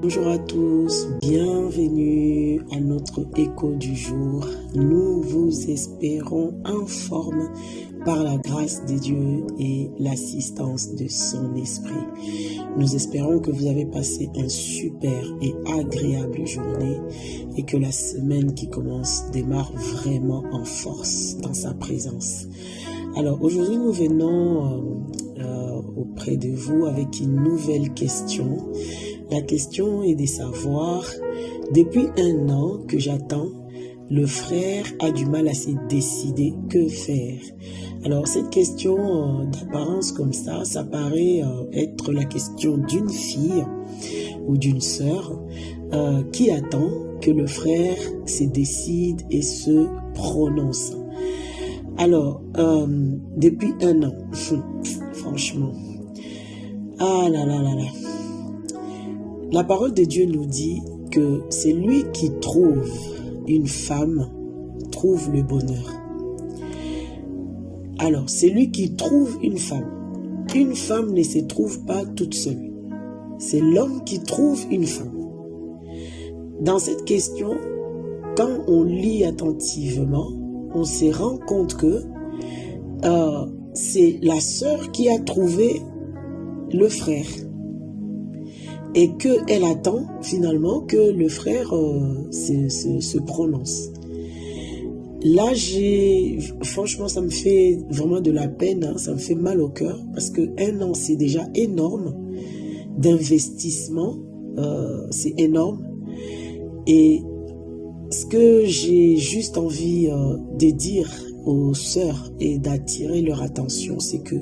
Bonjour à tous, bienvenue à notre écho du jour. Nous vous espérons en forme par la grâce de Dieu et l'assistance de son esprit. Nous espérons que vous avez passé un super et agréable journée et que la semaine qui commence démarre vraiment en force dans sa présence. Alors aujourd'hui nous venons euh, euh, auprès de vous avec une nouvelle question. La question est de savoir, depuis un an que j'attends, le frère a du mal à se décider que faire? Alors cette question euh, d'apparence comme ça, ça paraît euh, être la question d'une fille ou d'une sœur euh, qui attend que le frère se décide et se prononce. Alors, depuis un an, franchement, ah là là là là, la parole de Dieu nous dit que c'est lui qui trouve une femme, trouve le bonheur. Alors, c'est lui qui trouve une femme. Une femme ne se trouve pas toute seule. C'est l'homme qui trouve une femme. Dans cette question, quand on lit attentivement, on se rend compte que euh, c'est la sœur qui a trouvé le frère et qu'elle attend finalement que le frère euh, se, prononce. Là, j'ai, franchement, ça me fait vraiment de la peine, hein, ça me fait mal au cœur, parce que un an, c'est déjà énorme d'investissement, euh, c'est énorme. Et ce que j'ai juste envie euh, de dire aux sœurs et d'attirer leur attention, c'est que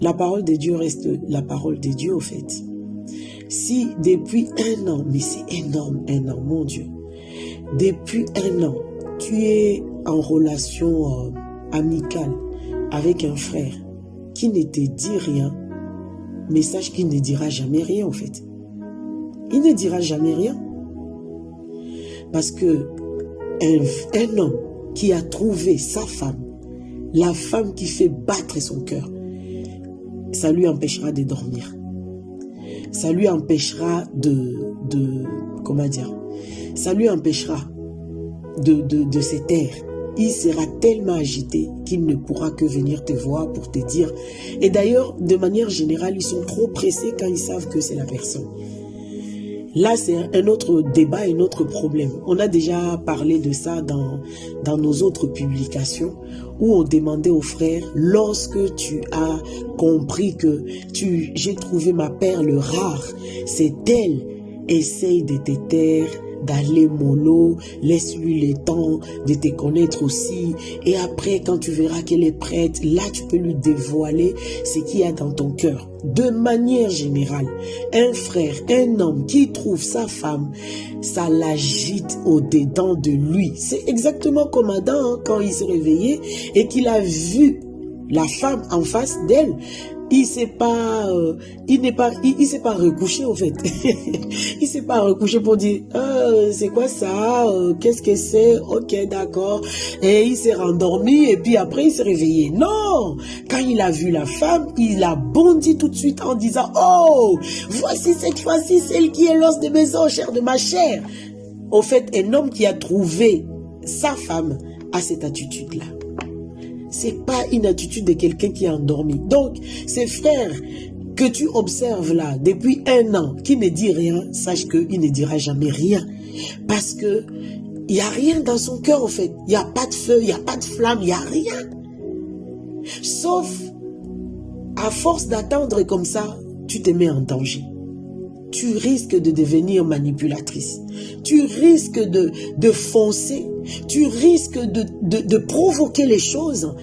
la parole de Dieu reste la parole de Dieu, au fait. Si depuis un an, mais c'est énorme, un an, mon Dieu, depuis un an, tu es en relation euh, amicale avec un frère qui ne te dit rien, mais sache qu'il ne dira jamais rien en fait. Il ne dira jamais rien. Parce que un, un homme qui a trouvé sa femme, la femme qui fait battre son cœur, ça lui empêchera de dormir ça lui empêchera de, de comment dire, ça lui empêchera de, de, de. Il sera tellement agité qu'il ne pourra que venir te voir pour te dire. Et d'ailleurs, de manière générale, ils sont trop pressés quand ils savent que c'est la personne. Là, c'est un autre débat, un autre problème. On a déjà parlé de ça dans, dans nos autres publications où on demandait aux frères, lorsque tu as compris que tu j'ai trouvé ma perle rare, c'est elle, essaye de te taire, d'aller mollo, laisse-lui le temps de te connaître aussi. Et après, quand tu verras qu'elle est prête, là, tu peux lui dévoiler ce qu'il y a dans ton cœur. De manière générale, un frère, un homme qui trouve sa femme, ça l'agite au-dedans de lui. C'est exactement comme Adam hein, quand il s'est réveillé et qu'il a vu la femme en face d'elle il s'est pas euh, il n'est pas il, s'est pas recouché en fait. Il s'est pas recouché pour dire euh, c'est quoi ça euh, qu'est-ce que c'est? Ok d'accord. Et il s'est rendormi et puis après il s'est réveillé. Non! Quand il a vu la femme il a bondi tout de suite en disant oh voici cette fois-ci celle qui est l'os de mes os chair de ma chair. Au fait un homme qui a trouvé sa femme a cette attitude là c'est pas une attitude de quelqu'un qui est endormi. Donc, ces frères que tu observes là depuis un an, qui ne dit rien, sache qu'il ne dira jamais rien. Parce que il n'y a rien dans son cœur, en fait. Il n'y a pas de feu, il n'y a pas de flamme, il n'y a rien. Sauf, à force d'attendre comme ça, tu te mets en danger tu risques de devenir manipulatrice. Tu risques de, de foncer. Tu risques de, provoquer les choses.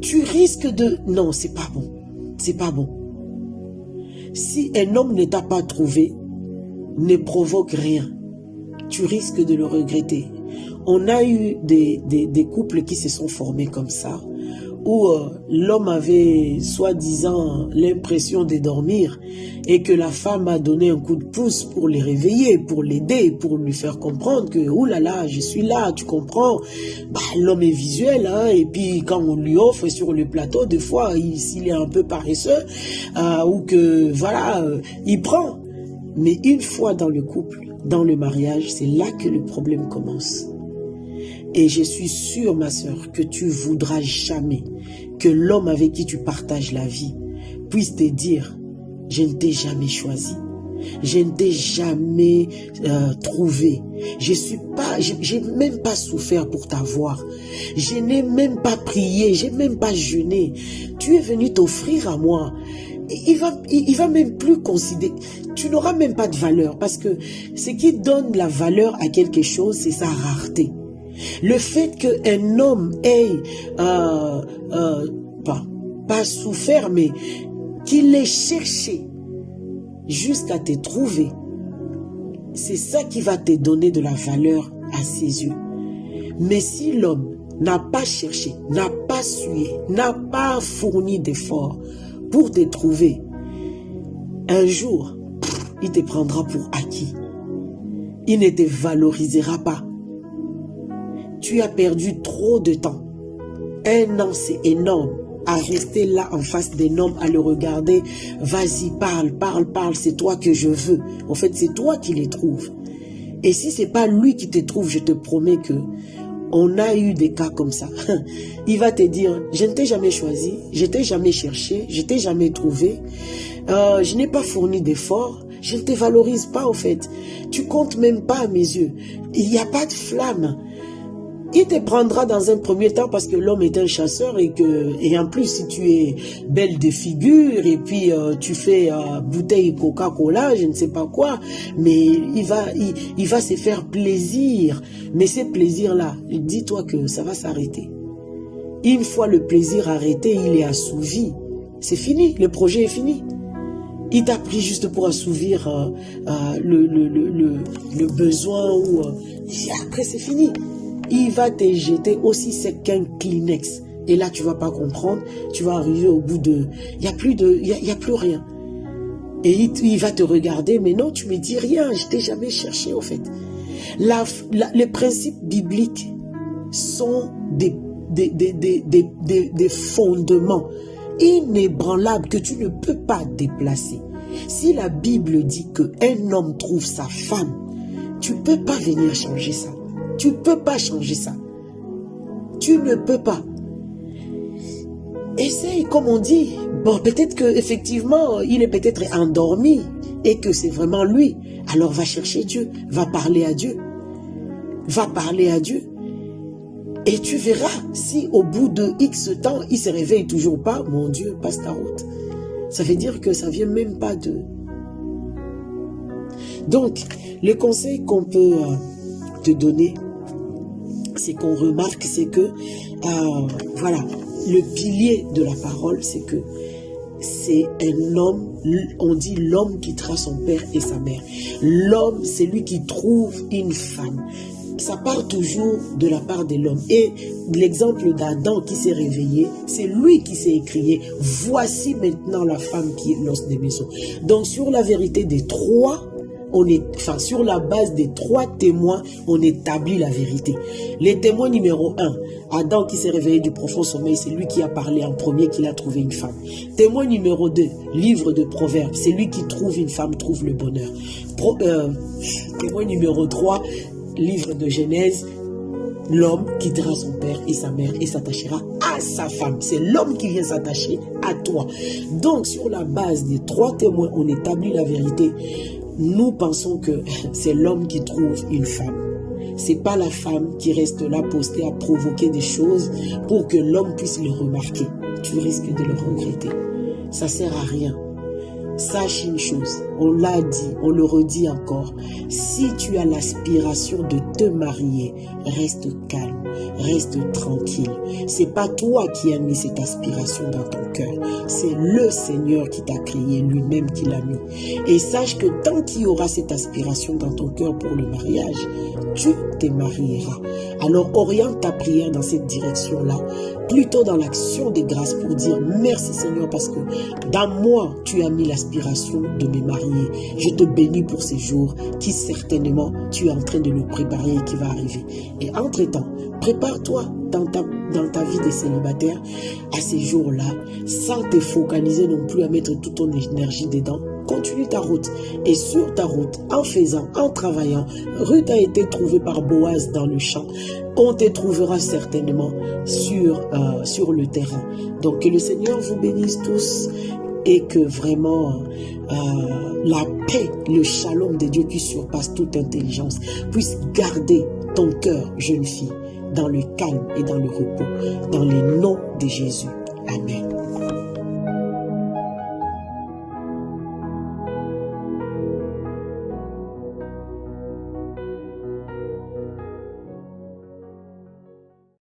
Tu risques de... Non, c'est pas bon. C'est pas bon. Si un homme ne t'a pas trouvé, ne provoque rien. Tu risques de le regretter. On a eu des couples qui se sont formés comme ça où euh, l'homme avait soi-disant l'impression de dormir et que la femme a donné un coup de pouce pour les réveiller, pour l'aider, pour lui faire comprendre que oh là là, je suis là, tu comprends. Bah, l'homme est visuel, hein, et puis quand on lui offre sur le plateau, des fois, s'il est un peu paresseux, euh, ou que voilà, euh, il prend. Mais une fois dans le couple, dans le mariage, c'est là que le problème commence. Et je suis sûre, ma soeur, que tu voudras jamais que l'homme avec qui tu partages la vie puisse te dire, je ne t'ai jamais choisi. Je ne t'ai jamais euh, trouvé. Je suis pas, j'ai même pas souffert pour t'avoir. Je n'ai même pas prié, j'ai même pas jeûné. Tu es venu t'offrir à moi. Il va, il, va même plus considérer. Tu n'auras même pas de valeur parce que ce qui donne la valeur à quelque chose, c'est sa rareté. Le fait qu'un homme ait euh, euh, pas, pas souffert, mais qu'il ait cherché jusqu'à te trouver, c'est ça qui va te donner de la valeur à ses yeux. Mais si l'homme n'a pas cherché, n'a pas sué, n'a pas fourni d'efforts pour te trouver, un jour, il te prendra pour acquis. Il ne te valorisera pas. Tu as perdu trop de temps. Un an, c'est énorme à rester là en face d'un homme, à le regarder. Vas-y, parle, parle, parle, c'est toi que je veux. En fait, c'est toi qui les trouves. Et si c'est pas lui qui te trouve, je te promets que on a eu des cas comme ça. Il va te dire, je ne t'ai jamais choisi, je t'ai jamais cherché, je t'ai jamais trouvé, euh, je n'ai pas fourni d'efforts, je ne te valorise pas en fait. Tu comptes même pas à mes yeux. Il n'y a pas de flamme. Il te prendra dans un premier temps parce que l'homme est un chasseur et que et en plus si tu es belle de figure et puis euh, tu fais euh, bouteille Coca-Cola, je ne sais pas quoi, mais il va il, va se faire plaisir. Mais ces plaisirs là, dis-toi que ça va s'arrêter. Une fois le plaisir arrêté, il est assouvi. C'est fini, le projet est fini. Il t'a pris juste pour assouvir euh, le, le, le, le, besoin ou après c'est fini il va te jeter aussi sec qu'un Kleenex. Et là, tu vas pas comprendre. Tu vas arriver au bout de... Il n'y a, plus de, il y a, plus rien. Et il, va te regarder, mais non, tu me dis rien, je t'ai jamais cherché, au fait. Les principes bibliques sont des, des, des, des fondements inébranlables que tu ne peux pas déplacer. Si la Bible dit qu'un homme trouve sa femme, tu ne peux pas venir changer ça. Tu ne peux pas changer ça. Tu ne peux pas. Essaye, comme on dit. Bon, peut-être qu'effectivement, il est peut-être endormi et que c'est vraiment lui. Alors va chercher Dieu, va parler à Dieu. Va parler à Dieu. Et tu verras si au bout de X temps, il se réveille toujours pas, mon Dieu, passe ta route. Ça veut dire que ça vient même pas de... Donc, le conseil qu'on peut euh, te donner, c'est qu'on remarque, c'est que, euh, voilà, le pilier de la parole, c'est que c'est un homme, on dit l'homme qui trace son père et sa mère. L'homme, c'est lui qui trouve une femme. Ça part toujours de la part de l'homme. Et l'exemple d'Adam qui s'est réveillé, c'est lui qui s'est écrié, voici maintenant la femme qui est l'os des maisons. Donc sur la vérité des trois, on est, enfin, sur la base des trois témoins, on établit la vérité. Les témoins numéro un, Adam qui s'est réveillé du profond sommeil, c'est lui qui a parlé en premier qu'il a trouvé une femme. Témoin numéro deux, livre de Proverbes, c'est lui qui trouve une femme, trouve le bonheur. Euh, témoin numéro 3, livre de Genèse, l'homme quittera son père et sa mère et s'attachera à sa femme. C'est l'homme qui vient s'attacher à toi. Donc, sur la base des trois témoins, on établit la vérité nous pensons que c'est l'homme qui trouve une femme. C'est pas la femme qui reste là postée à provoquer des choses pour que l'homme puisse le remarquer. Tu risques de le regretter. Ça sert à rien. Sache une chose, on l'a dit, on le redit encore. Si tu as l'aspiration de te marier, reste calme, reste tranquille. C'est pas toi qui as mis cette aspiration dans ton cœur. C'est le Seigneur qui t'a créé, lui-même qui l'a mis. Et sache que tant qu'il y aura cette aspiration dans ton cœur pour le mariage, tu te marieras. Alors oriente ta prière dans cette direction-là, plutôt dans l'action des grâces pour dire merci Seigneur parce que dans moi, tu as mis l'aspiration de me marier. Je te bénis pour ces jours qui certainement tu es en train de le préparer et qui va arriver. Et entre-temps, prépare-toi dans ta, dans ta vie de célibataire à ces jours-là sans te focaliser non plus à mettre toute ton énergie dedans continue ta route. Et sur ta route, en faisant, en travaillant, Ruth a été trouvée par Boaz dans le champ. On te trouvera certainement sur, euh, sur le terrain. Donc que le Seigneur vous bénisse tous et que vraiment euh, la paix, le shalom de Dieu qui surpasse toute intelligence puisse garder ton cœur, jeune fille, dans le calme et dans le repos, dans le nom de Jésus. Amen.